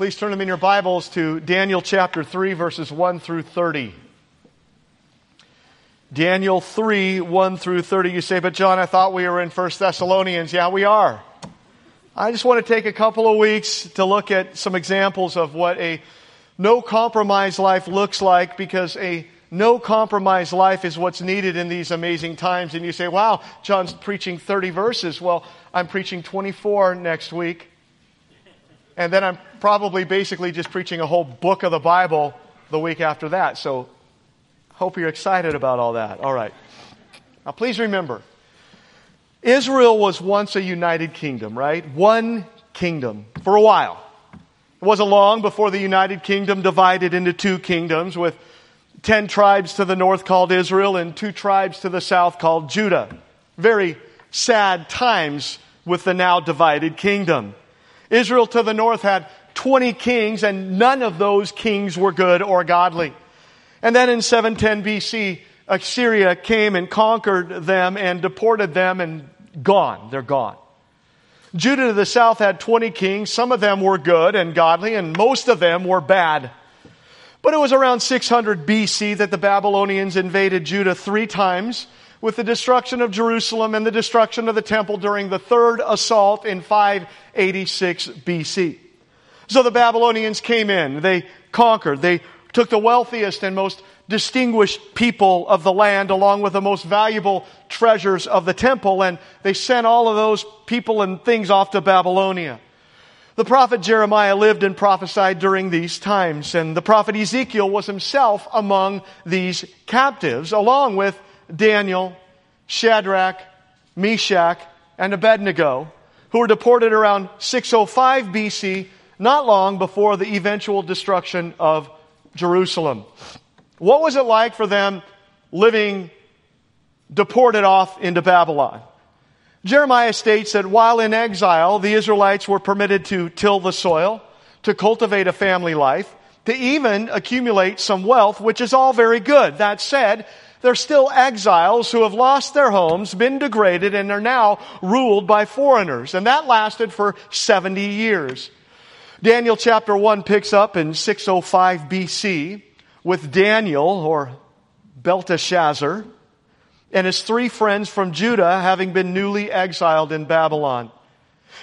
Please turn them in your Bibles to Daniel chapter 3, verses 1 through 30. Daniel 3, 1 through 30. You say, but Jon, I thought we were in 1 Thessalonians. Yeah, we are. I just want to take a couple of weeks to look at some examples of what a no compromise life looks like because a no compromise life is what's needed in these amazing times. And you say, wow, Jon's preaching 30 verses. Well, I'm preaching 24 next week. And then I'm probably basically just preaching a whole book of the Bible the week after that. So hope you're excited about all that. All right. Now please remember, Israel was once a united kingdom, right? One kingdom for a while. It wasn't long before the United Kingdom divided into two kingdoms with ten tribes to the north called Israel and two tribes to the south called Judah. Very sad times with the now divided kingdom. Israel to the north had 20 kings and none of those kings were good or godly. And then in 710 BC, Assyria came and conquered them and deported them and gone. They're gone. Judah to the south had 20 kings. Some of them were good and godly and most of them were bad. But it was around 600 BC that the Babylonians invaded Judah three times with the destruction of Jerusalem and the destruction of the temple during the third assault in 586 BC. So the Babylonians came in. They conquered. They took the wealthiest and most distinguished people of the land along with the most valuable treasures of the temple and they sent all of those people and things off to Babylonia. The prophet Jeremiah lived and prophesied during these times and the prophet Ezekiel was himself among these captives along with Daniel, Shadrach, Meshach, and Abednego who were deported around 605 BC, not long before the eventual destruction of Jerusalem. What was it like for them living deported off into Babylon? Jeremiah states that while in exile, the Israelites were permitted to till the soil, to cultivate a family life, to even accumulate some wealth, which is all very good. That said, they're still exiles who have lost their homes, been degraded, and are now ruled by foreigners. And that lasted for 70 years. Daniel chapter 1 picks up in 605 BC with Daniel, or Belteshazzar, and his three friends from Judah having been newly exiled in Babylon.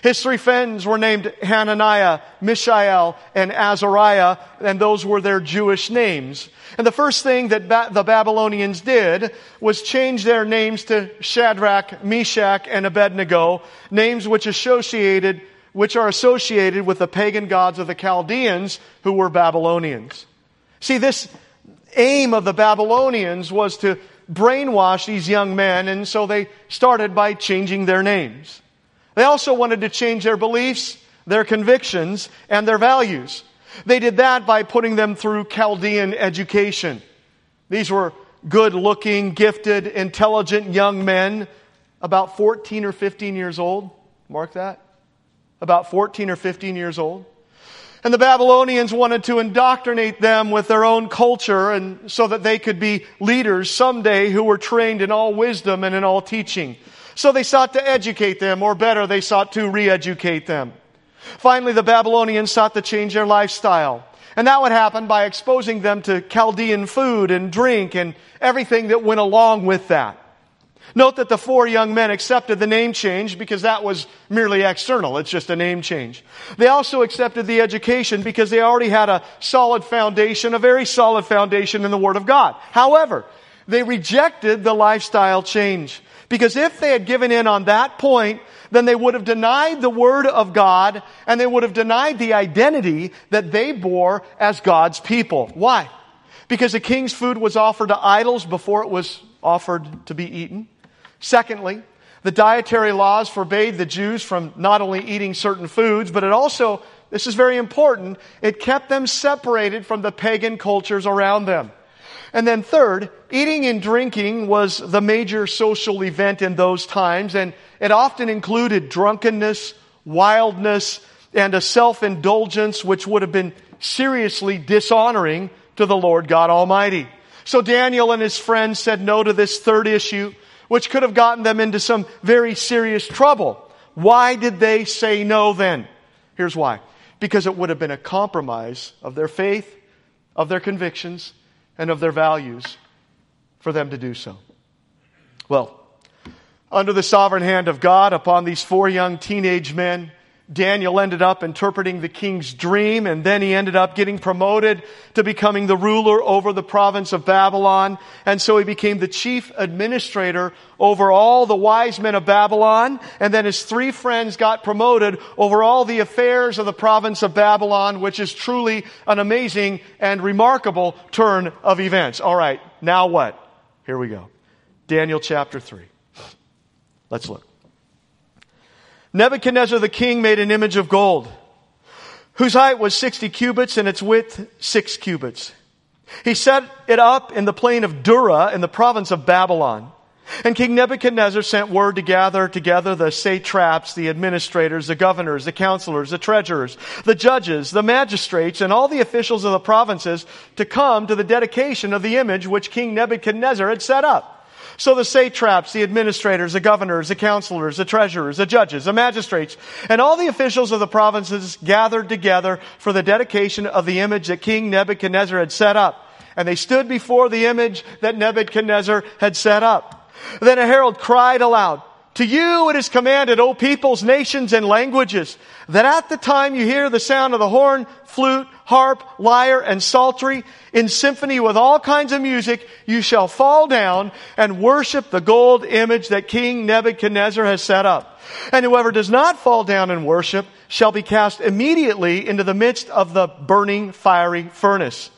His three friends were named Hananiah, Mishael, and Azariah, and those were their Jewish names. And the first thing that ba- the Babylonians did was change their names to Shadrach, Meshach, and Abednego, names which associated, which are associated with the pagan gods of the Chaldeans who were Babylonians. See, this aim of the Babylonians was to brainwash these young men, and so they started by changing their names. They also wanted to change their beliefs, their convictions, and their values. They did that by putting them through Chaldean education. These were good looking, gifted, intelligent young men, about 14 or 15 years old. Mark that. About 14 or 15 years old. And the Babylonians wanted to indoctrinate them with their own culture and so that they could be leaders someday who were trained in all wisdom and in all teaching. So they sought to educate them, or better, they sought to re-educate them. Finally, the Babylonians sought to change their lifestyle. And that would happen by exposing them to Chaldean food and drink and everything that went along with that. Note that the four young men accepted the name change because that was merely external. It's just a name change. They also accepted the education because they already had a solid foundation, a very solid foundation in the Word of God. However, they rejected the lifestyle change because if they had given in on that point, then they would have denied the Word of God and they would have denied the identity that they bore as God's people. Why? Because the king's food was offered to idols before it was offered to be eaten. Secondly, the dietary laws forbade the Jews from not only eating certain foods, but it also, this is very important, it kept them separated from the pagan cultures around them. And then third, eating and drinking was the major social event in those times, and it often included drunkenness, wildness, and a self-indulgence which would have been seriously dishonoring to the Lord God Almighty. So Daniel and his friends said no to this third issue which could have gotten them into some very serious trouble. Why did they say no then? Here's why. because it would have been a compromise of their faith, of their convictions, and of their values for them to do so. Well, under the sovereign hand of God upon these four young teenage men, Daniel ended up interpreting the king's dream, and then he ended up getting promoted to becoming the ruler over the province of Babylon. And so he became the chief administrator over all the wise men of Babylon. And then his three friends got promoted over all the affairs of the province of Babylon, which is truly an amazing and remarkable turn of events. All right, now what? Here we go. Daniel chapter 3. Let's look. Nebuchadnezzar the king made an image of gold, whose height was 60 cubits and its width 6 cubits. He set it up in the plain of Dura in the province of Babylon. And King Nebuchadnezzar sent word to gather together the satraps, the administrators, the governors, the counselors, the treasurers, the judges, the magistrates, and all the officials of the provinces to come to the dedication of the image which King Nebuchadnezzar had set up. So the satraps, the administrators, the governors, the counselors, the treasurers, the judges, the magistrates, and all the officials of the provinces gathered together for the dedication of the image that King Nebuchadnezzar had set up. And they stood before the image that Nebuchadnezzar had set up. Then a herald cried aloud, to you it is commanded, O peoples, nations, and languages, that at the time you hear the sound of the horn, flute, harp, lyre, and psaltery, in symphony with all kinds of music, you shall fall down and worship the gold image that King Nebuchadnezzar has set up. And whoever does not fall down and worship shall be cast immediately into the midst of the burning fiery furnace.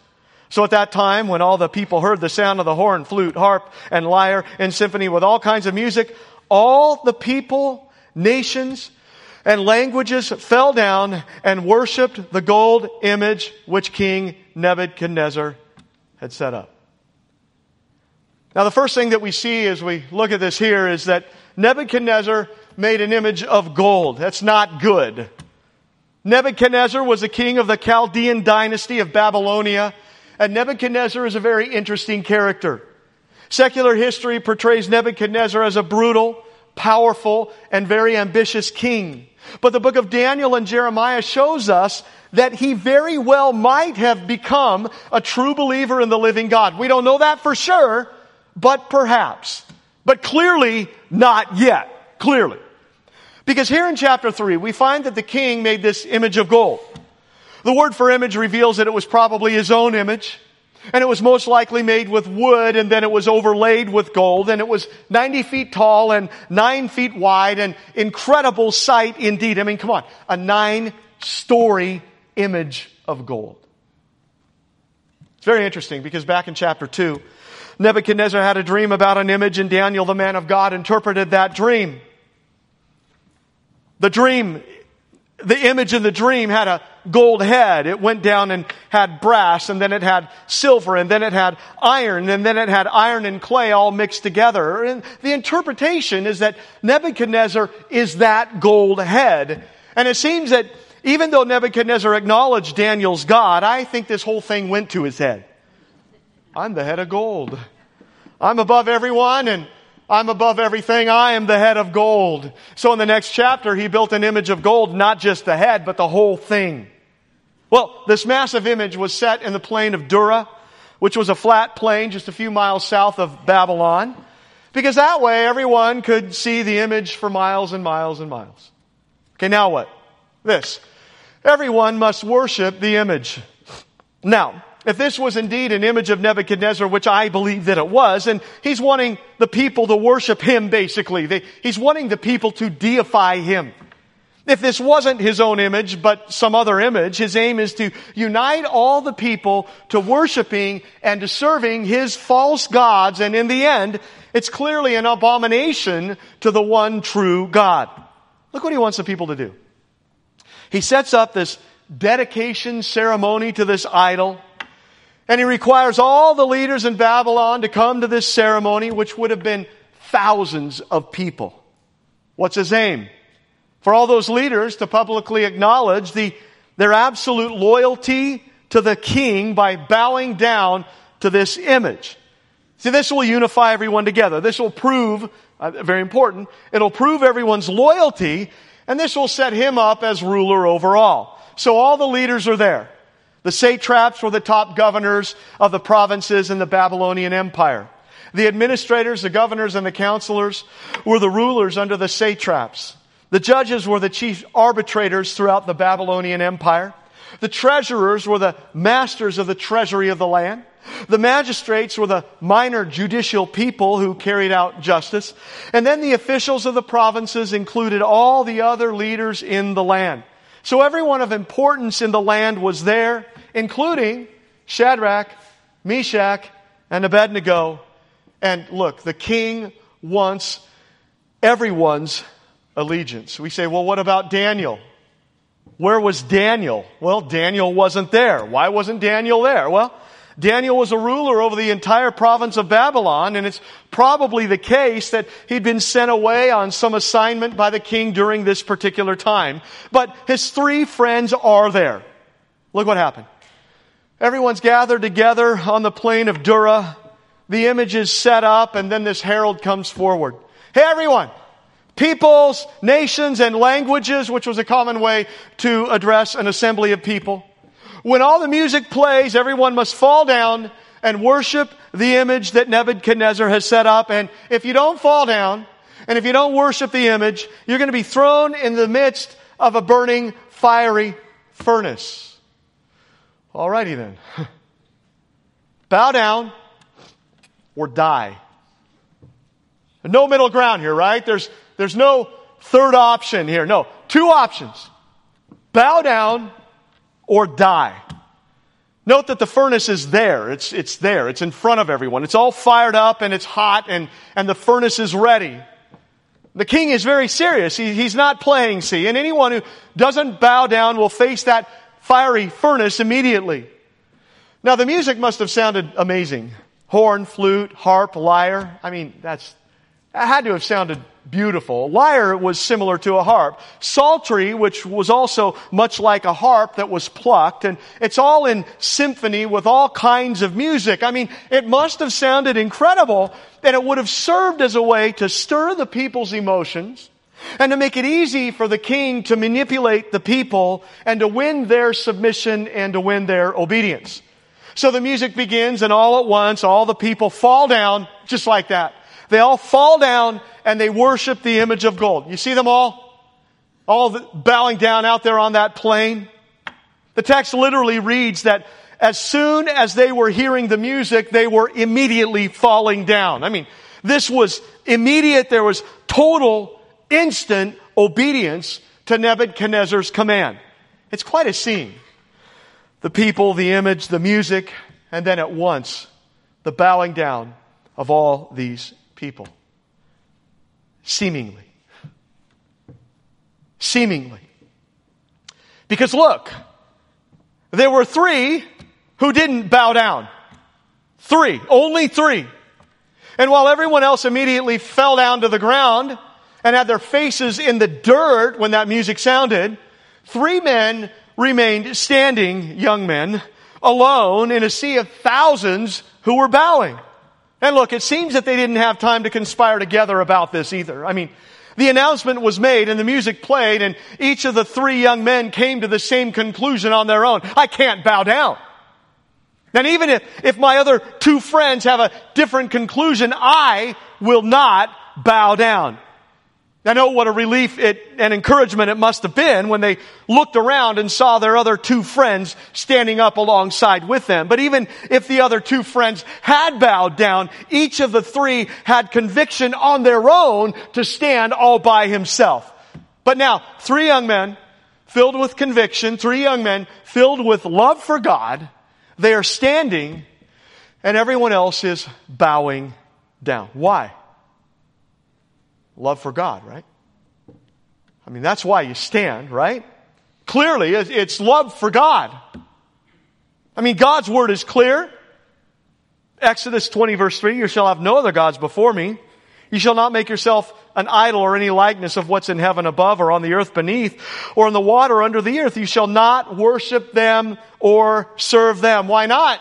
So at that time, when all the people heard the sound of the horn, flute, harp, and lyre in symphony with all kinds of music, all the people, nations, and languages fell down and worshiped the gold image which King Nebuchadnezzar had set up. Now, the first thing that we see as we look at this here is that Nebuchadnezzar made an image of gold. That's not good. Nebuchadnezzar was the king of the Chaldean dynasty of Babylonia, and Nebuchadnezzar is a very interesting character. Secular history portrays Nebuchadnezzar as a brutal, powerful, and very ambitious king. But the book of Daniel and Jeremiah shows us that he very well might have become a true believer in the living God. We don't know that for sure, but perhaps. But clearly not yet. Clearly. Because here in chapter 3, we find that the king made this image of gold. The word for image reveals that it was probably his own image. And it was most likely made with wood and then it was overlaid with gold and it was 90 feet tall and 9 feet wide and incredible sight indeed. I mean, come on. A nine story image of gold. It's very interesting because back in chapter 2, Nebuchadnezzar had a dream about an image and Daniel, the man of God, interpreted that dream. The dream the image in the dream had a gold head. It went down and had brass, and then it had silver, and then it had iron, and then it had iron and clay all mixed together. And the interpretation is that Nebuchadnezzar is that gold head. And it seems that even though Nebuchadnezzar acknowledged Daniel's God, I think this whole thing went to his head. I'm the head of gold. I'm above everyone, and I'm above everything. I am the head of gold. So in the next chapter, he built an image of gold, not just the head, but the whole thing. Well, this massive image was set in the plain of Dura, which was a flat plain just a few miles south of Babylon, because that way everyone could see the image for miles and miles and miles. Okay, now what? This. Everyone must worship the image. Now, if this was indeed an image of Nebuchadnezzar, which I believe that it was, and he's wanting the people to worship him basically. he's wanting the people to deify him. If this wasn't his own image, but some other image, his aim is to unite all the people to worshiping and to serving his false gods, and in the end, it's clearly an abomination to the one true God. Look what he wants the people to do. He sets up this dedication ceremony to this idol. And he requires all the leaders in Babylon to come to this ceremony, which would have been thousands of people. What's his aim? For all those leaders to publicly acknowledge the, their absolute loyalty to the king by bowing down to this image. See, this will unify everyone together. This will prove, uh, very important, it'll prove everyone's loyalty, and this will set him up as ruler over all. So all the leaders are there. The satraps were the top governors of the provinces in the Babylonian Empire. The administrators, the governors, and the counselors were the rulers under the satraps. The judges were the chief arbitrators throughout the Babylonian Empire. The treasurers were the masters of the treasury of the land. The magistrates were the minor judicial people who carried out justice. And then the officials of the provinces included all the other leaders in the land. So everyone of importance in the land was there, including Shadrach, Meshach, and Abednego. And look, the king wants everyone's allegiance. We say, well, what about Daniel? Where was Daniel? Well, Daniel wasn't there. Why wasn't Daniel there? Well, Daniel was a ruler over the entire province of Babylon, and it's probably the case that he'd been sent away on some assignment by the king during this particular time. But his three friends are there. Look what happened. Everyone's gathered together on the plain of Dura. The image is set up, and then this herald comes forward. Hey, everyone! Peoples, nations, and languages, which was a common way to address an assembly of people. When all the music plays, everyone must fall down and worship the image that Nebuchadnezzar has set up. And if you don't fall down, and if you don't worship the image, you're going to be thrown in the midst of a burning, fiery furnace. Alrighty then. Bow down or die. No middle ground here, right? There's, there's no third option here. No, two options. Bow down or die. Note that the furnace is there. It's, it's there. It's in front of everyone. It's all fired up and it's hot and, and the furnace is ready. The king is very serious. He, he's not playing, see. And anyone who doesn't bow down will face that fiery furnace immediately. Now the music must have sounded amazing. Horn, flute, harp, lyre. I mean, that's, that had to have sounded beautiful. Lyre was similar to a harp. Psaltery, which was also much like a harp that was plucked, and it's all in symphony with all kinds of music. I mean, it must have sounded incredible, and it would have served as a way to stir the people's emotions and to make it easy for the king to manipulate the people and to win their submission and to win their obedience. So the music begins and all at once all the people fall down just like that. They all fall down and they worship the image of gold. You see them all? All bowing down out there on that plain. The text literally reads that as soon as they were hearing the music, they were immediately falling down. I mean, this was immediate. There was total, instant obedience to Nebuchadnezzar's command. It's quite a scene. The people, the image, the music, and then at once, the bowing down of all these people. Seemingly. Seemingly. Because look, there were three who didn't bow down. Three. Only three. And while everyone else immediately fell down to the ground and had their faces in the dirt when that music sounded, three men remained standing, young men, alone in a sea of thousands who were bowing. And look, it seems that they didn't have time to conspire together about this either. I mean, the announcement was made and the music played and each of the three young men came to the same conclusion on their own. I can't bow down. And even if, if my other two friends have a different conclusion, I will not bow down. I know what a relief it, and encouragement it must have been when they looked around and saw their other two friends standing up alongside with them. But even if the other two friends had bowed down, each of the three had conviction on their own to stand all by himself. But now, three young men filled with conviction, three young men filled with love for God, they are standing and everyone else is bowing down. Why? Love for God, right? I mean, that's why you stand, right? Clearly, it's love for God. I mean, God's word is clear. Exodus 20 verse 3, you shall have no other gods before me. You shall not make yourself an idol or any likeness of what's in heaven above or on the earth beneath or in the water under the earth. You shall not worship them or serve them. Why not?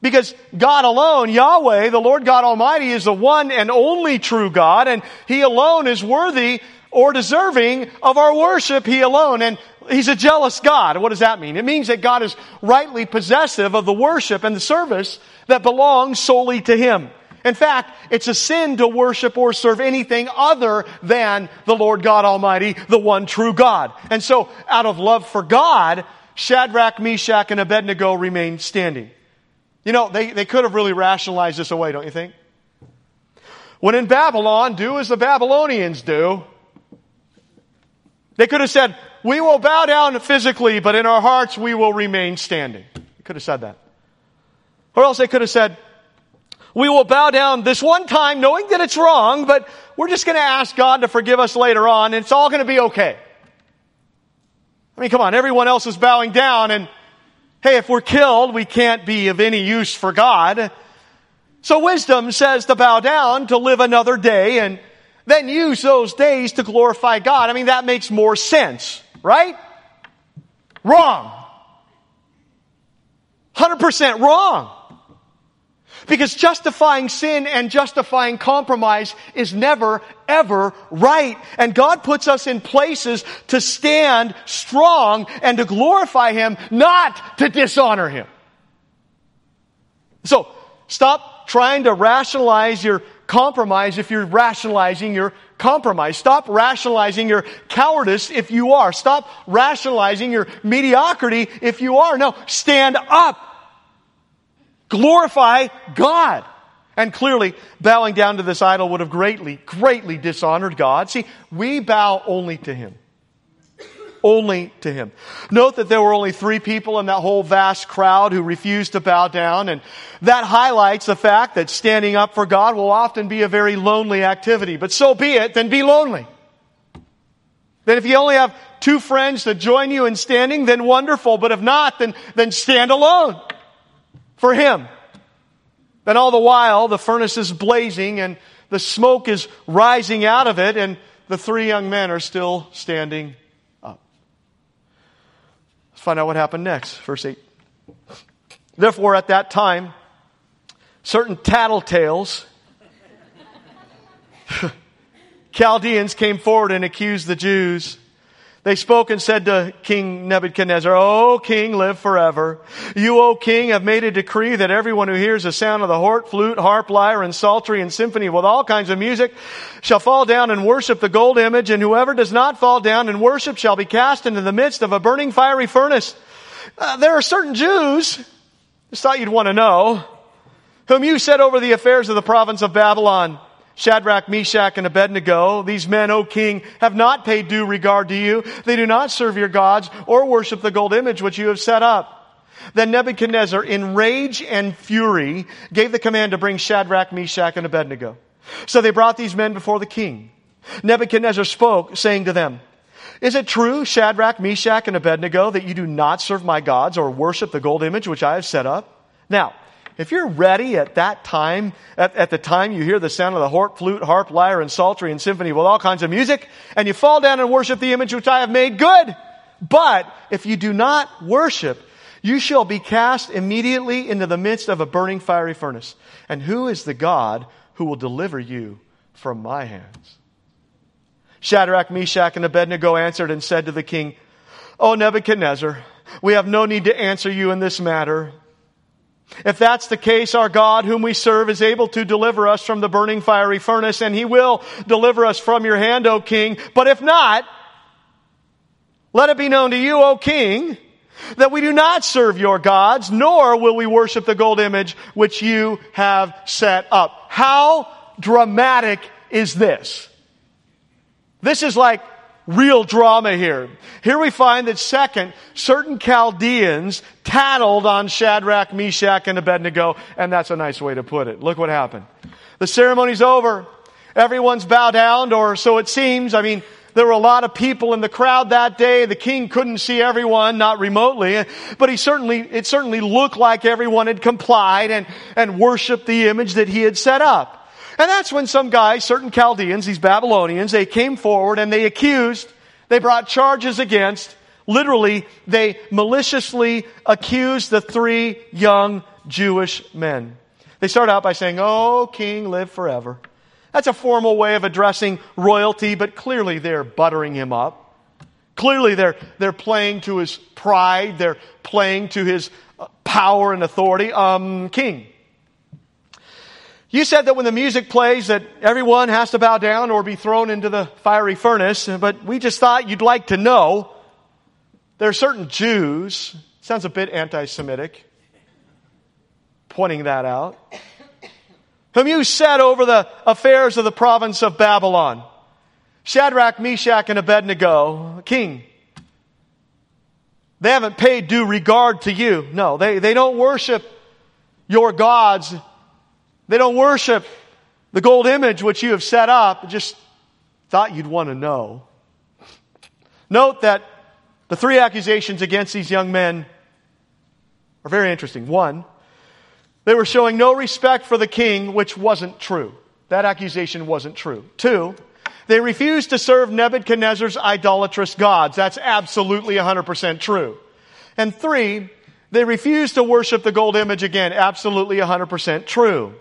Because God alone, Yahweh, the Lord God Almighty, is the one and only true God, and He alone is worthy or deserving of our worship. He alone. And he's a jealous God. What does that mean? It means that God is rightly possessive of the worship and the service that belongs solely to him. In fact, it's a sin to worship or serve anything other than the Lord God Almighty, the one true God. And so, out of love for God, Shadrach, Meshach, and Abednego remained standing. You know, they, they could have really rationalized this away, don't you think? When in Babylon, do as the Babylonians do. They could have said, we will bow down physically, but in our hearts we will remain standing. They could have said that. Or else they could have said, we will bow down this one time knowing that it's wrong, but we're just going to ask God to forgive us later on and it's all going to be okay. I mean, come on, everyone else is bowing down and hey, if we're killed, we can't be of any use for God. So wisdom says to bow down, to live another day and then use those days to glorify God. I mean, that makes more sense, right? Wrong. 100% wrong. Because justifying sin and justifying compromise is never, ever right. And God puts us in places to stand strong and to glorify Him, not to dishonor Him. So, stop trying to rationalize your compromise if you're rationalizing your compromise. Stop rationalizing your cowardice if you are. Stop rationalizing your mediocrity if you are. No, stand up Glorify God. And clearly, bowing down to this idol would have greatly, greatly dishonored God. See, we bow only to Him. Only to Him. Note that there were only three people in that whole vast crowd who refused to bow down, and that highlights the fact that standing up for God will often be a very lonely activity. But so be it, then be lonely. Then if you only have two friends to join you in standing, then wonderful. But if not, then, then stand alone for him. Then all the while, the furnace is blazing and the smoke is rising out of it, and the three young men are still standing up. Let's find out what happened next. Verse 8. Therefore, at that time, certain tattletales, Chaldeans came forward and accused the Jews they spoke and said to King Nebuchadnezzar, O king, live forever. You, O king, have made a decree that everyone who hears the sound of the horn, flute, harp, lyre, and psaltery and symphony with all kinds of music shall fall down and worship the gold image, and whoever does not fall down and worship shall be cast into the midst of a burning fiery furnace. Uh, there are certain Jews, just thought you'd want to know, whom you set over the affairs of the province of Babylon Shadrach, Meshach, and Abednego, these men, O king, have not paid due regard to you. They do not serve your gods or worship the gold image which you have set up. Then Nebuchadnezzar, in rage and fury, gave the command to bring Shadrach, Meshach, and Abednego. So they brought these men before the king. Nebuchadnezzar spoke, saying to them, Is it true, Shadrach, Meshach, and Abednego, that you do not serve my gods or worship the gold image which I have set up? Now, if you're ready at that time, at, at, the time you hear the sound of the harp, flute, harp, lyre, and psaltery and symphony with all kinds of music, and you fall down and worship the image which I have made, good. But if you do not worship, you shall be cast immediately into the midst of a burning fiery furnace. And who is the God who will deliver you from my hands? Shadrach, Meshach, and Abednego answered and said to the king, O Nebuchadnezzar, we have no need to answer you in this matter. If that's the case, our God, whom we serve, is able to deliver us from the burning fiery furnace, and he will deliver us from your hand, O king. But if not, let it be known to you, O king, that we do not serve your gods, nor will we worship the gold image which you have set up. How dramatic is this? This is like real drama here. Here we find that second, certain Chaldeans tattled on Shadrach, Meshach, and Abednego, and that's a nice way to put it. Look what happened. The ceremony's over. Everyone's bowed down, or so it seems. I mean, there were a lot of people in the crowd that day. The king couldn't see everyone, not remotely, but he certainly, it certainly looked like everyone had complied and, and worshiped the image that he had set up. And that's when some guys, certain Chaldeans, these Babylonians, they came forward and they accused, they brought charges against, literally, they maliciously accused the three young Jewish men. They start out by saying, Oh, king, live forever. That's a formal way of addressing royalty, but clearly they're buttering him up. Clearly, they're, they're playing to his pride, they're playing to his uh, power and authority. Um, king. You said that when the music plays that everyone has to bow down or be thrown into the fiery furnace, but we just thought you'd like to know there are certain Jews, sounds a bit anti-Semitic, pointing that out, whom you set over the affairs of the province of Babylon. Shadrach, Meshach, and Abednego, king. They haven't paid due regard to you. No, they, they don't worship your gods. They don't worship the gold image which you have set up. Just thought you'd want to know. Note that the three accusations against these young men are very interesting. One, they were showing no respect for the king, which wasn't true. That accusation wasn't true. Two, they refused to serve Nebuchadnezzar's idolatrous gods. That's absolutely 100% true. And three, they refused to worship the gold image again. Absolutely 100% true.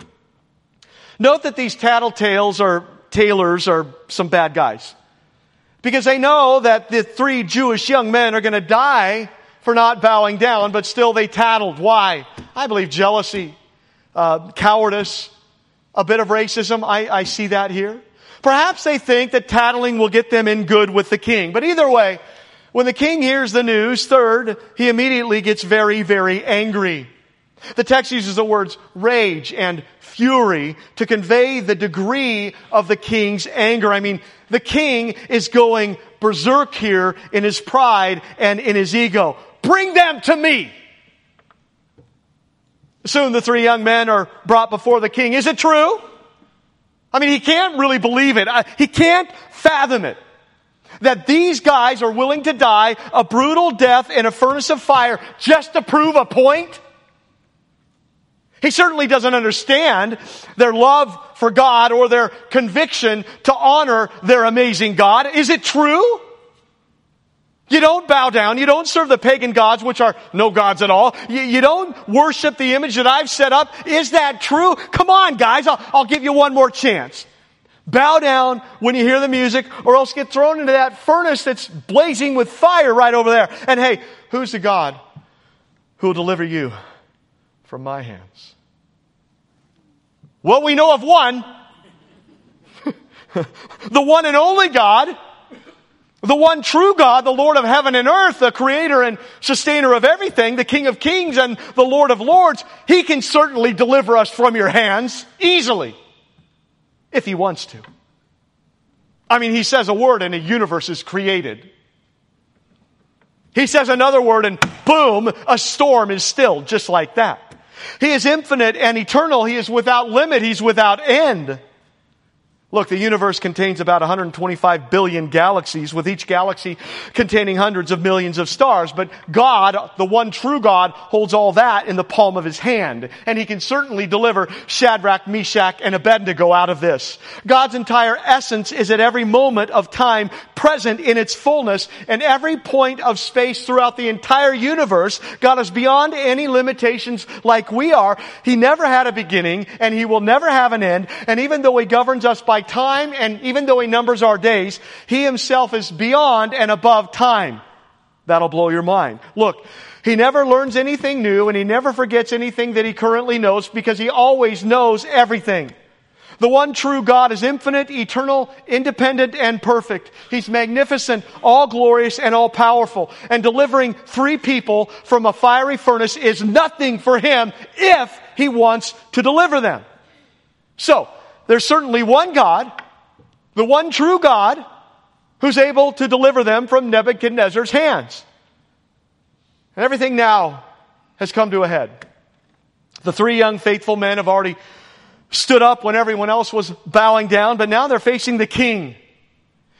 Note that these tattletales or tailors are some bad guys. Because they know that the three Jewish young men are going to die for not bowing down, but still they tattled. Why? I believe jealousy, uh, cowardice, a bit of racism. I, I see that here. Perhaps they think that tattling will get them in good with the king. But either way, when the king hears the news, third, he immediately gets very, very angry. The text uses the words rage and fury to convey the degree of the king's anger. I mean, the king is going berserk here in his pride and in his ego. Bring them to me! Soon the three young men are brought before the king. Is it true? I mean, he can't really believe it. He can't fathom it. That these guys are willing to die a brutal death in a furnace of fire just to prove a point? He certainly doesn't understand their love for God or their conviction to honor their amazing God. Is it true? You don't bow down. You don't serve the pagan gods, which are no gods at all. You, you, don't worship the image that I've set up. Is that true? Come on, guys. I'll, I'll give you one more chance. Bow down when you hear the music or else get thrown into that furnace that's blazing with fire right over there. And hey, who's the God who will deliver you from my hands? Well, we know of one. the one and only God the one true God, the Lord of heaven and earth, the creator and sustainer of everything, the King of kings and the Lord of lords, He can certainly deliver us from your hands easily. If He wants to. I mean, He says a word and a universe is created. He says another word and boom, a storm is stilled just like that. He is infinite and eternal. He is without limit. He's without end. Look, the universe contains about 125 billion galaxies, with each galaxy containing hundreds of millions of stars. But God, the one true God, holds all that in the palm of his hand. And he can certainly deliver Shadrach, Meshach, and Abednego out of this. God's entire essence is at every moment of time present in its fullness, and every point of space throughout the entire universe. God is beyond any limitations like we are. He never had a beginning, and he will never have an end. And even though he governs us by by time, and even though he numbers our days, he himself is beyond and above time. That'll blow your mind. Look, he never learns anything new and he never forgets anything that he currently knows because he always knows everything. The one true God is infinite, eternal, independent, and perfect. He's magnificent, all glorious, and all powerful. And delivering three people from a fiery furnace is nothing for him if he wants to deliver them. So, there's certainly one God, the one true God, who's able to deliver them from Nebuchadnezzar's hands. And everything now has come to a head. The three young faithful men have already stood up when everyone else was bowing down, but now they're facing the king.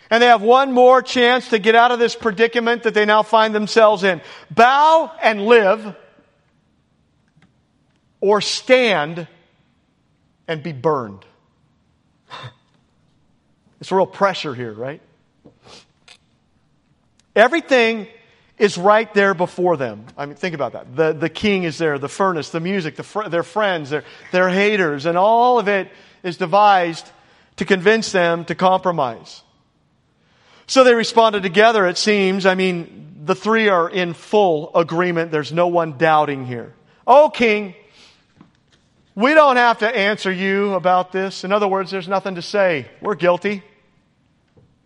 And they have one more chance to get out of this predicament that they now find themselves in. Bow and live, or stand and be burned. It's real pressure here, right? Everything is right there before them. I mean, think about that. The, the king is there, the furnace, the music, the fr- their friends, their, their haters, and all of it is devised to convince them to compromise. So they responded together, it seems. I mean, the three are in full agreement. There's no one doubting here. Oh, king, we don't have to answer you about this. In other words, there's nothing to say. We're guilty.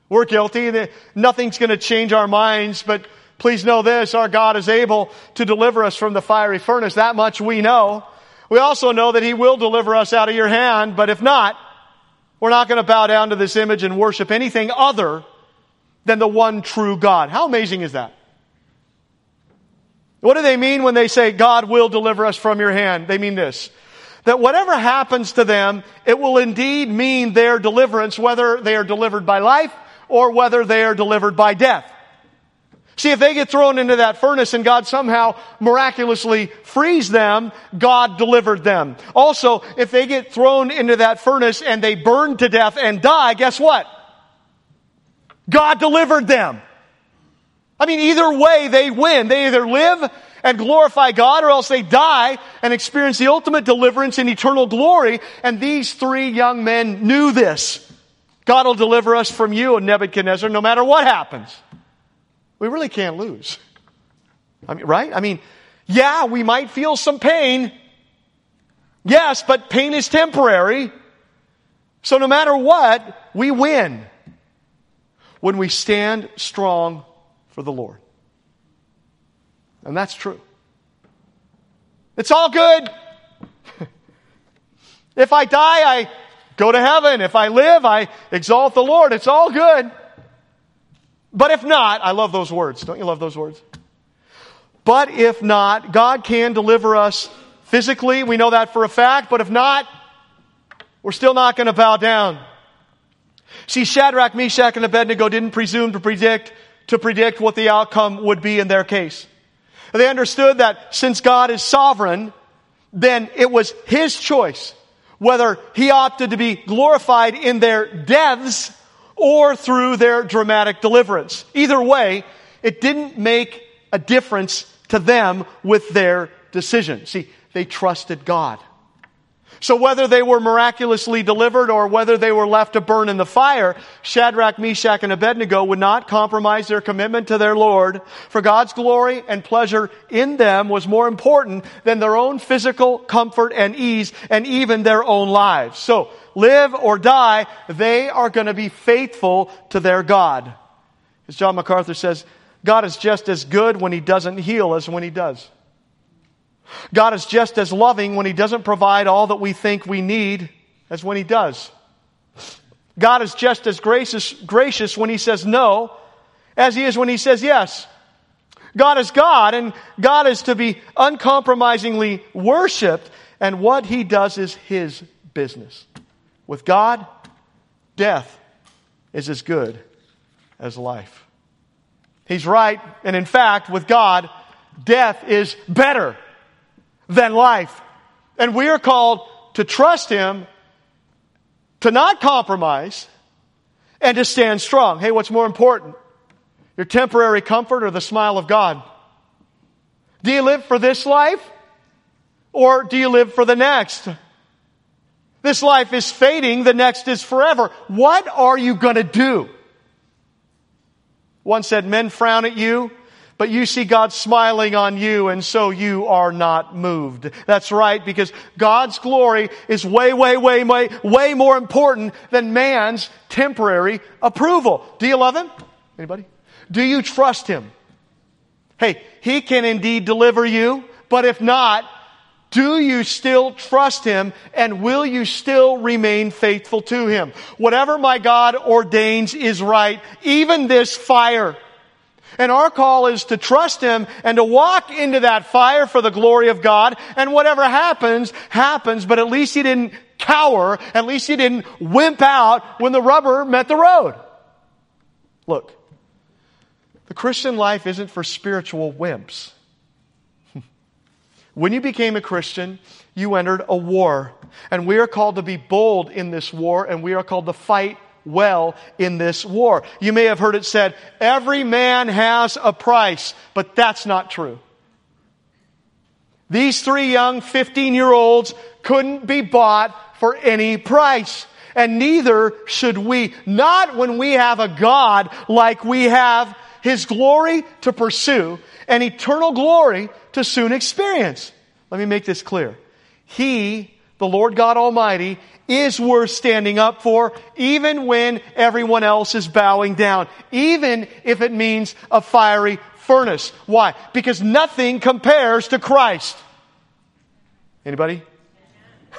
We're guilty. Nothing's going to change our minds, but please know this, our God is able to deliver us from the fiery furnace. That much we know. We also know that He will deliver us out of your hand, but if not, we're not going to bow down to this image and worship anything other than the one true God. How amazing is that? What do they mean when they say God will deliver us from your hand? They mean this. That whatever happens to them, it will indeed mean their deliverance, whether they are delivered by life or whether they are delivered by death. See, if they get thrown into that furnace and God somehow miraculously frees them, God delivered them. Also, if they get thrown into that furnace and they burn to death and die, guess what? God delivered them. I mean, either way, they win. They either live and glorify God or else they die and experience the ultimate deliverance in eternal glory. And these three young men knew this. God will deliver us from you, Nebuchadnezzar, no matter what happens. We really can't lose. I mean, right? I mean, yeah, we might feel some pain. Yes, but pain is temporary. So no matter what, we win when we stand strong for the Lord. And that's true. It's all good. if I die, I go to heaven. If I live, I exalt the Lord. It's all good. But if not, I love those words. Don't you love those words? But if not, God can deliver us physically. We know that for a fact. But if not, we're still not going to bow down. See, Shadrach, Meshach, and Abednego didn't presume to predict, to predict what the outcome would be in their case. They understood that since God is sovereign, then it was His choice whether He opted to be glorified in their deaths or through their dramatic deliverance. Either way, it didn't make a difference to them with their decision. See, they trusted God. So whether they were miraculously delivered or whether they were left to burn in the fire, Shadrach, Meshach, and Abednego would not compromise their commitment to their Lord, for God's glory and pleasure in them was more important than their own physical comfort and ease and even their own lives. So, live or die, they are going to be faithful to their God. As John MacArthur says, God is just as good when he doesn't heal as when he does. God is just as loving when He doesn't provide all that we think we need as when He does. God is just as gracious, gracious when He says no as He is when He says yes. God is God, and God is to be uncompromisingly worshiped, and what He does is His business. With God, death is as good as life. He's right, and in fact, with God, death is better than life. And we are called to trust Him, to not compromise, and to stand strong. Hey, what's more important? Your temporary comfort or the smile of God? Do you live for this life? Or do you live for the next? This life is fading, the next is forever. What are you going to do? One said, Men frown at you but you see God smiling on you and so you are not moved. That's right, because God's glory is way, way, way, way, way more important than man's temporary approval. Do you love Him? Anybody? Do you trust Him? Hey, He can indeed deliver you, but if not, do you still trust Him and will you still remain faithful to Him? Whatever my God ordains is right, even this fire. And our call is to trust Him and to walk into that fire for the glory of God. And whatever happens, happens, but at least He didn't cower. At least He didn't wimp out when the rubber met the road. Look, the Christian life isn't for spiritual wimps. when you became a Christian, you entered a war. And we are called to be bold in this war, and we are called to fight well in this war. You may have heard it said, every man has a price, but that's not true. These three young 15 year olds couldn't be bought for any price. and neither should we. Not when we have a God like we have His glory to pursue and eternal glory to soon experience. Let me make this clear. He, the Lord God Almighty, is worth standing up for, even when everyone else is bowing down, even if it means a fiery furnace. Why? Because nothing compares to Christ. Anybody?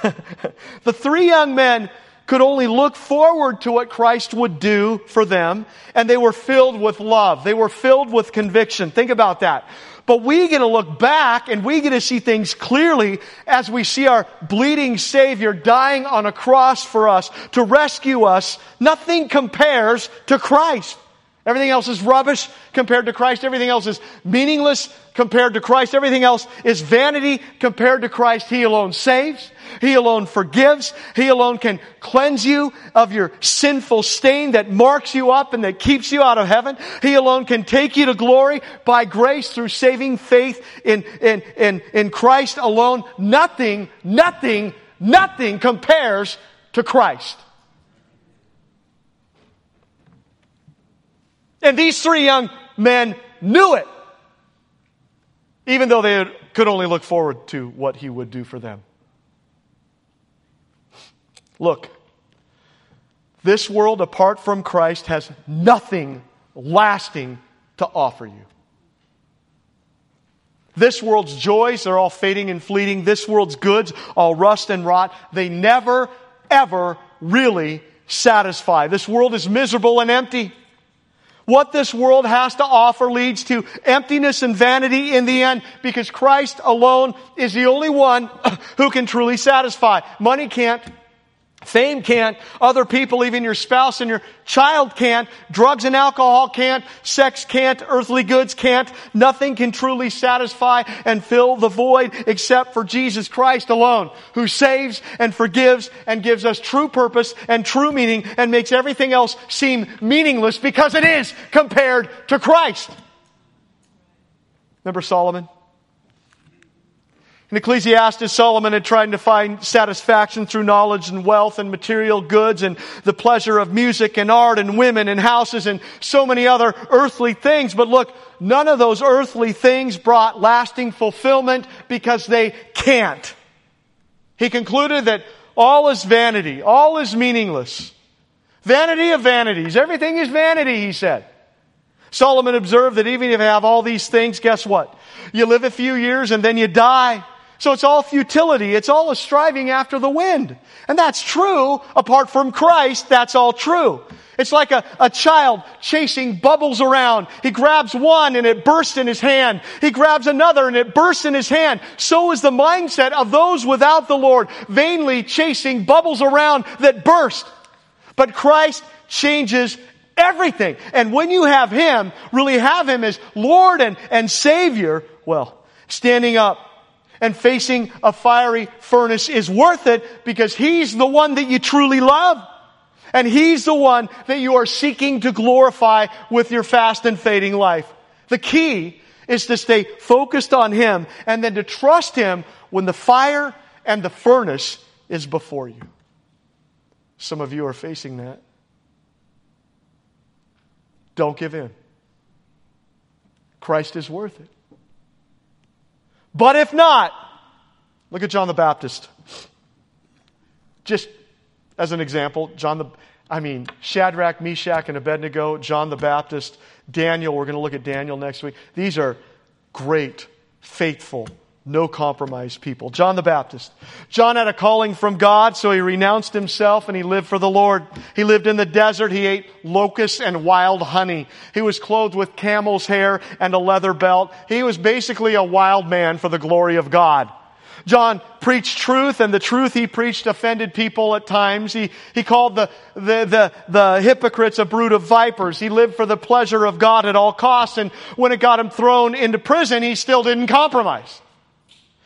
the three young men could only look forward to what Christ would do for them, and they were filled with love. They were filled with conviction. Think about that. But we get to look back and we get to see things clearly as we see our bleeding Savior dying on a cross for us to rescue us. Nothing compares to Christ. Everything else is rubbish compared to Christ. Everything else is meaningless compared to Christ. Everything else is vanity compared to Christ. He alone saves. He alone forgives. He alone can cleanse you of your sinful stain that marks you up and that keeps you out of heaven. He alone can take you to glory by grace through saving faith in, in, in, in Christ alone. Nothing, nothing, nothing compares to Christ. And these three young men knew it, even though they could only look forward to what he would do for them. Look, this world apart from Christ has nothing lasting to offer you. This world's joys are all fading and fleeting. This world's goods all rust and rot. They never, ever really satisfy. This world is miserable and empty. What this world has to offer leads to emptiness and vanity in the end because Christ alone is the only one who can truly satisfy. Money can't. Fame can't. Other people, even your spouse and your child can't. Drugs and alcohol can't. Sex can't. Earthly goods can't. Nothing can truly satisfy and fill the void except for Jesus Christ alone, who saves and forgives and gives us true purpose and true meaning and makes everything else seem meaningless because it is compared to Christ. Remember Solomon? In Ecclesiastes, Solomon had tried to find satisfaction through knowledge and wealth and material goods and the pleasure of music and art and women and houses and so many other earthly things. But look, none of those earthly things brought lasting fulfillment because they can't. He concluded that all is vanity, all is meaningless. Vanity of vanities. Everything is vanity, he said. Solomon observed that even if you have all these things, guess what? You live a few years and then you die. So it's all futility. It's all a striving after the wind. And that's true. Apart from Christ, that's all true. It's like a, a child chasing bubbles around. He grabs one and it bursts in his hand. He grabs another and it bursts in his hand. So is the mindset of those without the Lord, vainly chasing bubbles around that burst. But Christ changes everything. And when you have Him, really have Him as Lord and, and Savior, well, standing up and facing a fiery furnace is worth it because He's the one that you truly love. And He's the one that you are seeking to glorify with your fast and fading life. The key is to stay focused on Him and then to trust Him when the fire and the furnace is before you. Some of you are facing that. Don't give in. Christ is worth it. But if not, look at John the Baptist. Just as an example, John the, I mean, Shadrach, Meshach, and Abednego, John the Baptist, Daniel, we're going to look at Daniel next week. These are great, faithful no compromise people. John the Baptist. John had a calling from God, so he renounced himself and he lived for the Lord. He lived in the desert. He ate locusts and wild honey. He was clothed with camel's hair and a leather belt. He was basically a wild man for the glory of God. John preached truth, and the truth he preached offended people at times. He, he called the, the, the, the hypocrites a brood of vipers. He lived for the pleasure of God at all costs, and when it got him thrown into prison, he still didn't compromise.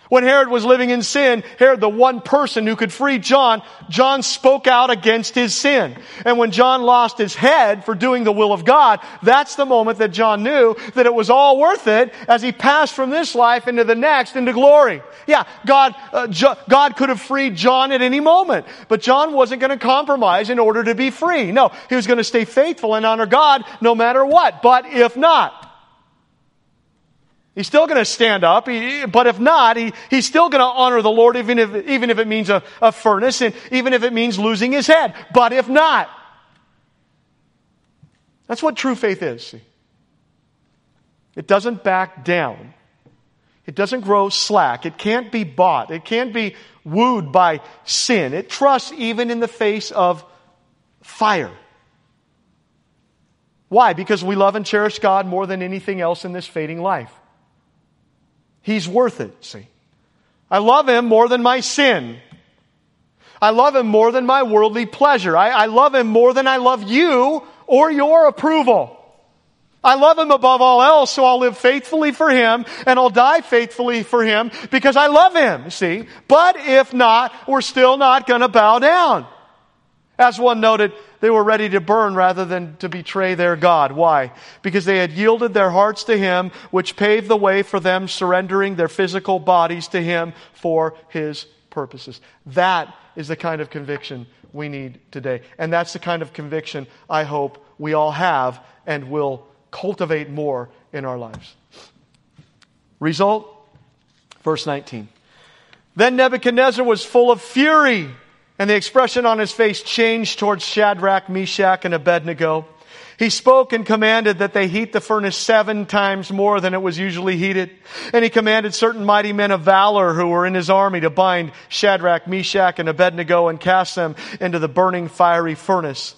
When Herod was living in sin, Herod, the one person who could free John, John spoke out against his sin. And when John lost his head for doing the will of God, that's the moment that John knew that it was all worth it as he passed from this life into the next, into glory. Yeah, God, uh, jo- God could have freed John at any moment, but John wasn't going to compromise in order to be free. No, he was going to stay faithful and honor God no matter what. But if not, He's still going to stand up, he, but if not, he, he's still going to honor the Lord, even if, even if it means a, a furnace and even if it means losing his head. But if not, that's what true faith is. See? It doesn't back down. It doesn't grow slack. It can't be bought. It can't be wooed by sin. It trusts even in the face of fire. Why? Because we love and cherish God more than anything else in this fading life. He's worth it, see. I love him more than my sin. I love him more than my worldly pleasure. I, I love him more than I love you or your approval. I love him above all else, so I'll live faithfully for him and I'll die faithfully for him because I love him, see? But if not, we're still not gonna bow down. As one noted, they were ready to burn rather than to betray their God. Why? Because they had yielded their hearts to Him, which paved the way for them surrendering their physical bodies to Him for His purposes. That is the kind of conviction we need today. And that's the kind of conviction I hope we all have and will cultivate more in our lives. Result? Verse 19. Then Nebuchadnezzar was full of fury and the expression on his face changed towards Shadrach, Meshach, and Abednego. He spoke and commanded that they heat the furnace seven times more than it was usually heated. And he commanded certain mighty men of valor who were in his army to bind Shadrach, Meshach, and Abednego and cast them into the burning fiery furnace.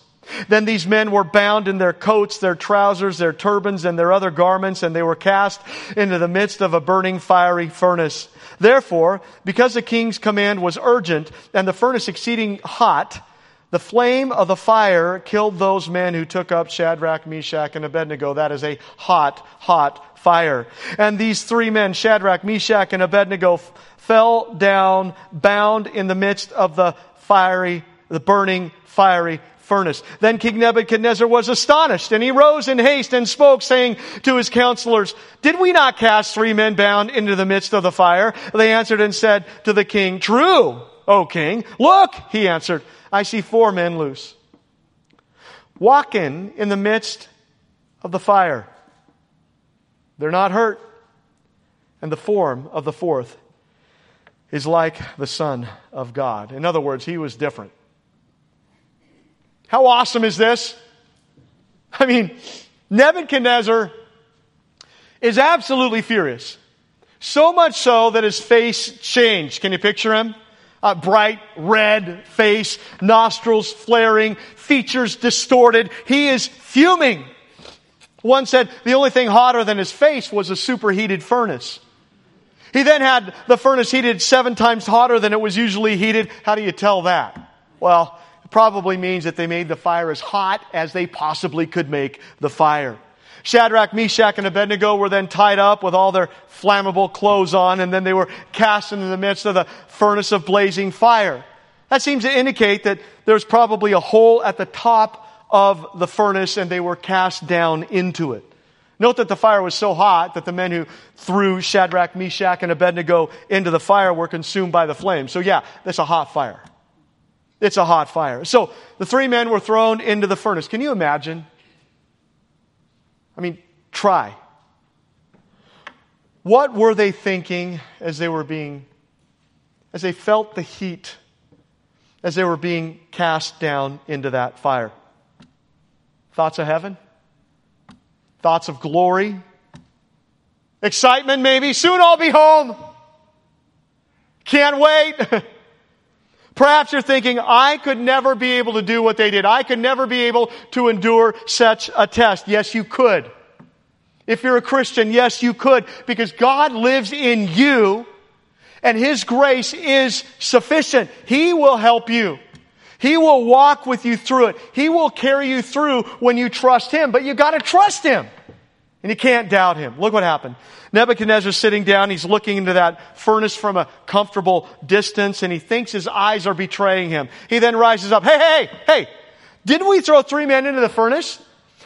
Then these men were bound in their coats, their trousers, their turbans, and their other garments, and they were cast into the midst of a burning fiery furnace. Therefore, because the king's command was urgent and the furnace exceeding hot, the flame of the fire killed those men who took up Shadrach, Meshach, and Abednego. That is a hot, hot fire. And these three men, Shadrach, Meshach, and Abednego, f- fell down, bound in the midst of the fiery, the burning, fiery furnace. Then King Nebuchadnezzar was astonished, and he rose in haste and spoke, saying to his counselors, Did we not cast three men bound into the midst of the fire? They answered and said to the king, True, O king. Look, he answered, I see four men loose, walking in the midst of the fire. They're not hurt. And the form of the fourth is like the Son of God. In other words, he was different. How awesome is this? I mean, Nebuchadnezzar is absolutely furious. So much so that his face changed. Can you picture him? A bright red face, nostrils flaring, features distorted. He is fuming. One said the only thing hotter than his face was a superheated furnace. He then had the furnace heated seven times hotter than it was usually heated. How do you tell that? Well, probably means that they made the fire as hot as they possibly could make the fire. Shadrach, Meshach, and Abednego were then tied up with all their flammable clothes on, and then they were cast into the midst of the furnace of blazing fire. That seems to indicate that there's probably a hole at the top of the furnace, and they were cast down into it. Note that the fire was so hot that the men who threw Shadrach, Meshach, and Abednego into the fire were consumed by the flames. So yeah, that's a hot fire. It's a hot fire. So the three men were thrown into the furnace. Can you imagine? I mean, try. What were they thinking as they were being, as they felt the heat, as they were being cast down into that fire? Thoughts of heaven? Thoughts of glory? Excitement, maybe? Soon I'll be home. Can't wait. Perhaps you're thinking, I could never be able to do what they did. I could never be able to endure such a test. Yes, you could. If you're a Christian, yes, you could, because God lives in you and His grace is sufficient. He will help you. He will walk with you through it. He will carry you through when you trust Him, but you gotta trust Him. And you can't doubt him. Look what happened. Nebuchadnezzar's sitting down. He's looking into that furnace from a comfortable distance and he thinks his eyes are betraying him. He then rises up. Hey, hey, hey, didn't we throw three men into the furnace?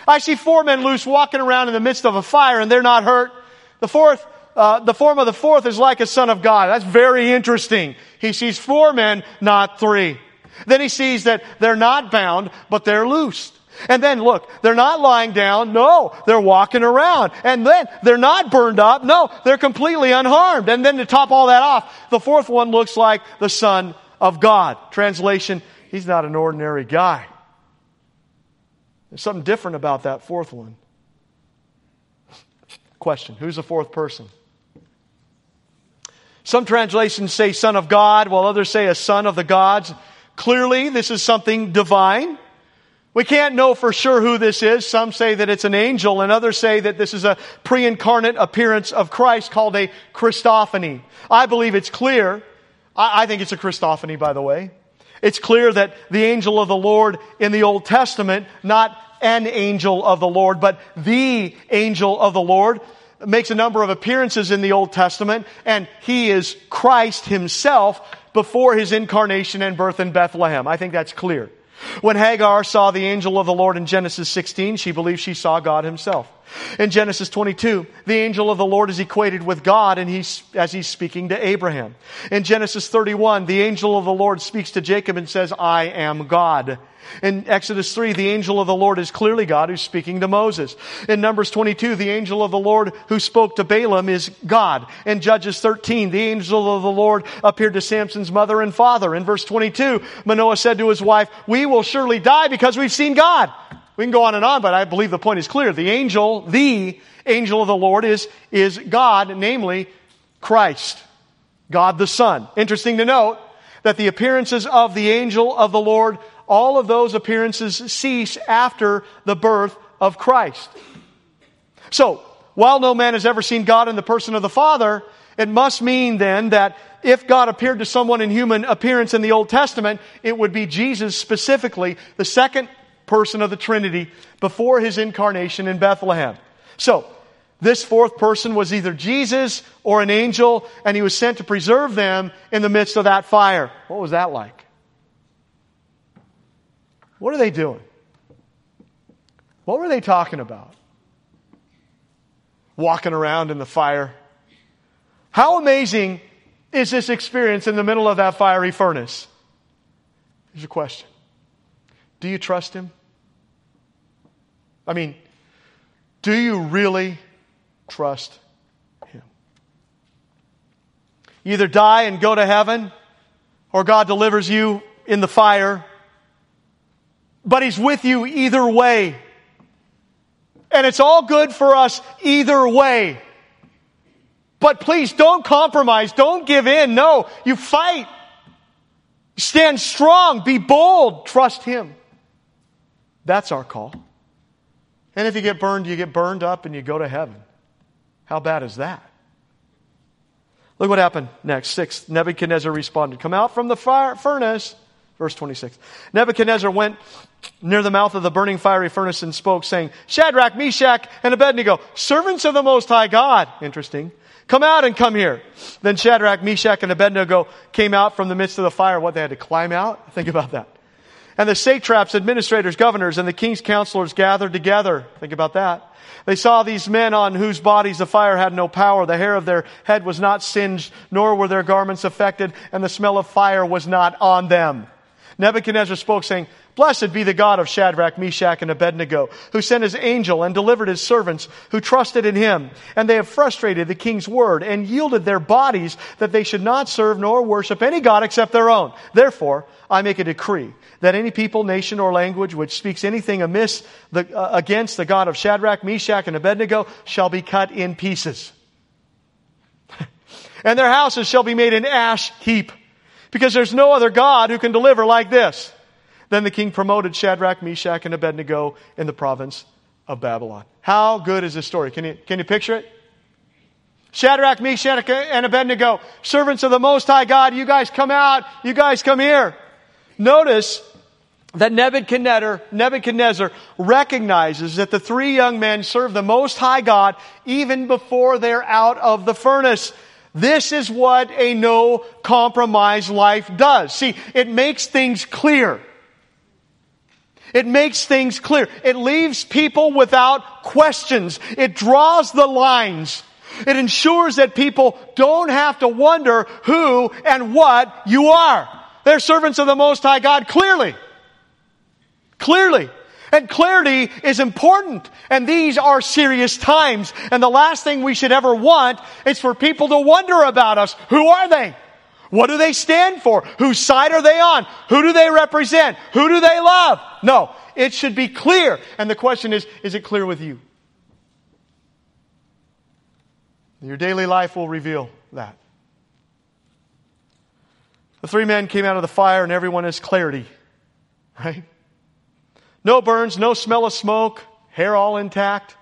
I see four men loose walking around in the midst of a fire and they're not hurt. The fourth, uh, the form of the fourth is like a son of God. That's very interesting. He sees four men, not three. Then he sees that they're not bound, but they're loosed. And then look, they're not lying down. No, they're walking around. And then they're not burned up. No, they're completely unharmed. And then to top all that off, the fourth one looks like the son of God. Translation, he's not an ordinary guy. There's something different about that fourth one. Question Who's the fourth person? Some translations say son of God, while others say a son of the gods. Clearly, this is something divine. We can't know for sure who this is. Some say that it's an angel, and others say that this is a pre incarnate appearance of Christ called a Christophany. I believe it's clear. I, think it's a Christophany, by the way. It's clear that the angel of the Lord in the Old Testament, not an angel of the Lord, but the angel of the Lord, makes a number of appearances in the Old Testament, and he is Christ himself before his incarnation and birth in Bethlehem. I think that's clear. When Hagar saw the angel of the Lord in Genesis 16, she believed she saw God himself. In Genesis 22, the angel of the Lord is equated with God and he's, as he's speaking to Abraham. In Genesis 31, the angel of the Lord speaks to Jacob and says, I am God. In Exodus 3, the angel of the Lord is clearly God who's speaking to Moses. In Numbers 22, the angel of the Lord who spoke to Balaam is God. In Judges 13, the angel of the Lord appeared to Samson's mother and father. In verse 22, Manoah said to his wife, We will surely die because we've seen God. We can go on and on, but I believe the point is clear. The angel, the angel of the Lord is, is God, namely Christ. God the Son. Interesting to note that the appearances of the angel of the Lord all of those appearances cease after the birth of Christ. So, while no man has ever seen God in the person of the Father, it must mean then that if God appeared to someone in human appearance in the Old Testament, it would be Jesus specifically, the second person of the Trinity before his incarnation in Bethlehem. So, this fourth person was either Jesus or an angel, and he was sent to preserve them in the midst of that fire. What was that like? What are they doing? What were they talking about? Walking around in the fire. How amazing is this experience in the middle of that fiery furnace? Here's a question Do you trust Him? I mean, do you really trust Him? Either die and go to heaven, or God delivers you in the fire but He's with you either way. And it's all good for us either way. But please don't compromise. Don't give in. No, you fight. Stand strong. Be bold. Trust Him. That's our call. And if you get burned, you get burned up and you go to heaven. How bad is that? Look what happened next. Six, Nebuchadnezzar responded, Come out from the fire, furnace. Verse 26. Nebuchadnezzar went near the mouth of the burning fiery furnace and spoke, saying, Shadrach, Meshach, and Abednego, servants of the Most High God. Interesting. Come out and come here. Then Shadrach, Meshach, and Abednego came out from the midst of the fire. What, they had to climb out? Think about that. And the satraps, administrators, governors, and the king's counselors gathered together. Think about that. They saw these men on whose bodies the fire had no power. The hair of their head was not singed, nor were their garments affected, and the smell of fire was not on them. Nebuchadnezzar spoke, saying, Blessed be the God of Shadrach, Meshach, and Abednego, who sent his angel and delivered his servants who trusted in him. And they have frustrated the king's word and yielded their bodies that they should not serve nor worship any God except their own. Therefore, I make a decree that any people, nation, or language which speaks anything amiss the, uh, against the God of Shadrach, Meshach, and Abednego shall be cut in pieces. and their houses shall be made an ash heap because there's no other God who can deliver like this. Then the king promoted Shadrach, Meshach, and Abednego in the province of Babylon. How good is this story? Can you, can you picture it? Shadrach, Meshach, and Abednego, servants of the Most High God, you guys come out, you guys come here. Notice that Nebuchadnezzar, Nebuchadnezzar recognizes that the three young men serve the Most High God even before they're out of the furnace. This is what a no compromise life does. See, it makes things clear. It makes things clear. It leaves people without questions. It draws the lines. It ensures that people don't have to wonder who and what you are. They're servants of the Most High God clearly. Clearly. And clarity is important. And these are serious times. And the last thing we should ever want is for people to wonder about us. Who are they? What do they stand for? Whose side are they on? Who do they represent? Who do they love? No. It should be clear. And the question is, is it clear with you? Your daily life will reveal that. The three men came out of the fire and everyone has clarity, right? No burns, no smell of smoke, hair all intact,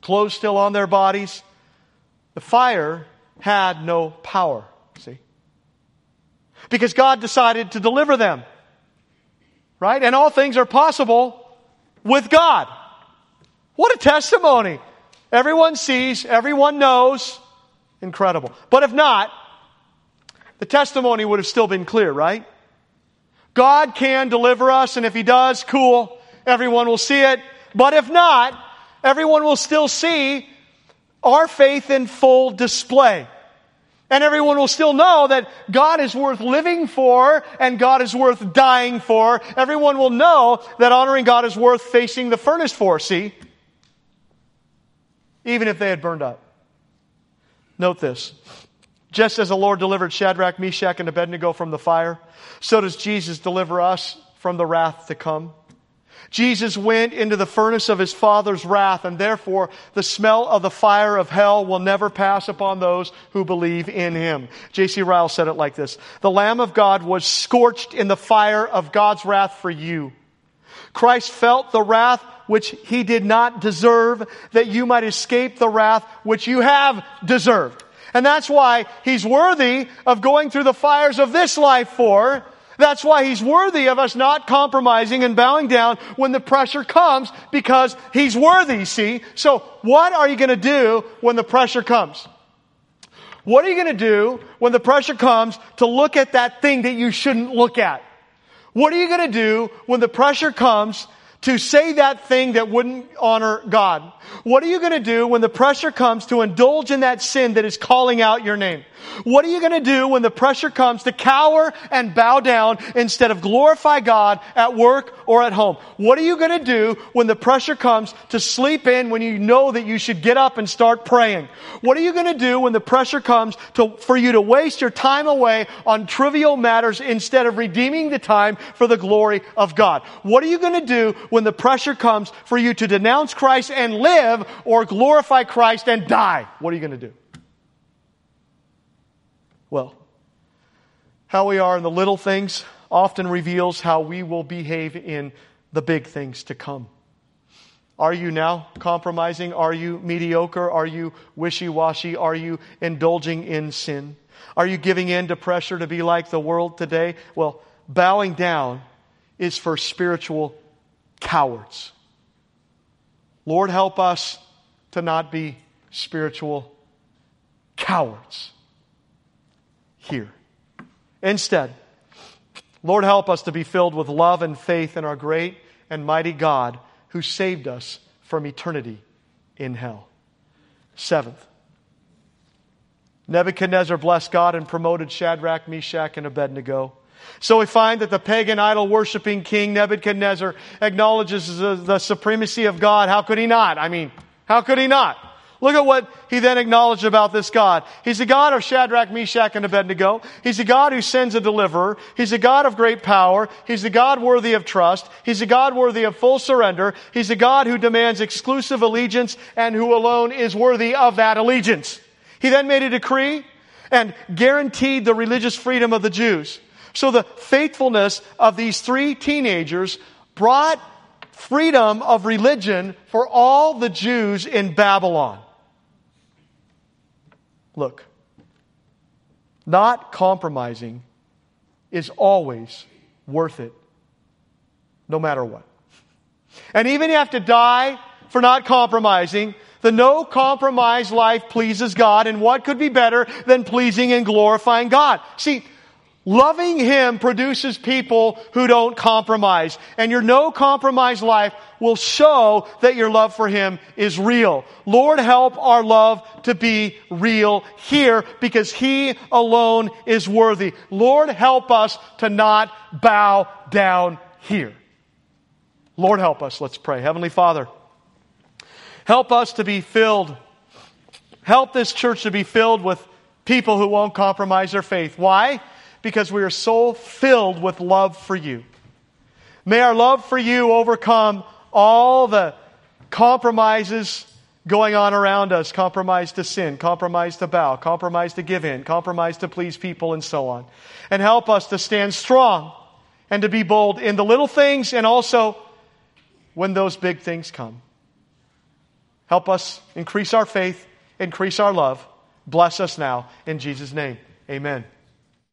clothes still on their bodies. The fire had no power, see? Because God decided to deliver them. Right? And all things are possible with God. What a testimony. Everyone sees, everyone knows. Incredible. But if not, the testimony would have still been clear, right? God can deliver us, and if He does, cool. Everyone will see it. But if not, everyone will still see our faith in full display. And everyone will still know that God is worth living for and God is worth dying for. Everyone will know that honoring God is worth facing the furnace for, see? Even if they had burned up. Note this. Just as the Lord delivered Shadrach, Meshach, and Abednego from the fire, so does Jesus deliver us from the wrath to come. Jesus went into the furnace of his Father's wrath, and therefore the smell of the fire of hell will never pass upon those who believe in him. J.C. Ryle said it like this The Lamb of God was scorched in the fire of God's wrath for you. Christ felt the wrath which he did not deserve, that you might escape the wrath which you have deserved. And that's why he's worthy of going through the fires of this life for, that's why he's worthy of us not compromising and bowing down when the pressure comes because he's worthy, see? So what are you going to do when the pressure comes? What are you going to do when the pressure comes to look at that thing that you shouldn't look at? What are you going to do when the pressure comes to say that thing that wouldn't honor God? What are you going to do when the pressure comes to indulge in that sin that is calling out your name? What are you going to do when the pressure comes to cower and bow down instead of glorify God at work or at home? What are you going to do when the pressure comes to sleep in when you know that you should get up and start praying? What are you going to do when the pressure comes to, for you to waste your time away on trivial matters instead of redeeming the time for the glory of God? What are you going to do when the pressure comes for you to denounce Christ and live or glorify Christ and die? What are you going to do? Well, how we are in the little things often reveals how we will behave in the big things to come. Are you now compromising? Are you mediocre? Are you wishy washy? Are you indulging in sin? Are you giving in to pressure to be like the world today? Well, bowing down is for spiritual cowards. Lord, help us to not be spiritual cowards here. Instead, Lord, help us to be filled with love and faith in our great and mighty God who saved us from eternity in hell. Seventh, Nebuchadnezzar blessed God and promoted Shadrach, Meshach, and Abednego. So we find that the pagan idol worshiping king Nebuchadnezzar acknowledges the, the, supremacy of God. How could he not? I mean, how could he not? Look at what he then acknowledged about this God. He's the God of Shadrach, Meshach, and Abednego. He's the God who sends a deliverer. He's a God of great power. He's the God worthy of trust. He's a God worthy of full surrender. He's a God who demands exclusive allegiance and who alone is worthy of that allegiance. He then made a decree and guaranteed the religious freedom of the Jews. So the faithfulness of these three teenagers brought freedom of religion for all the Jews in Babylon. Look, not compromising is always worth it. no matter what. And even you have to die for not compromising, the no compromise life pleases God, and what could be better than pleasing and glorifying God? See, loving Him produces people who don't compromise, and your no compromise life will show that your love for Him is real. Lord, help our love to be real here because He alone is worthy. Lord, help us to not bow down here. Lord, help us. Let's pray. Heavenly Father, Help us to be filled. Help this church to be filled with people who won't compromise their faith. Why? Because we are so filled with love for you. May our love for you overcome all the compromises going on around us compromise to sin, compromise to bow, compromise to give in, compromise to please people, and so on. And help us to stand strong and to be bold in the little things and also when those big things come. Help us increase our faith, increase our love. Bless us now. In Jesus' name, amen.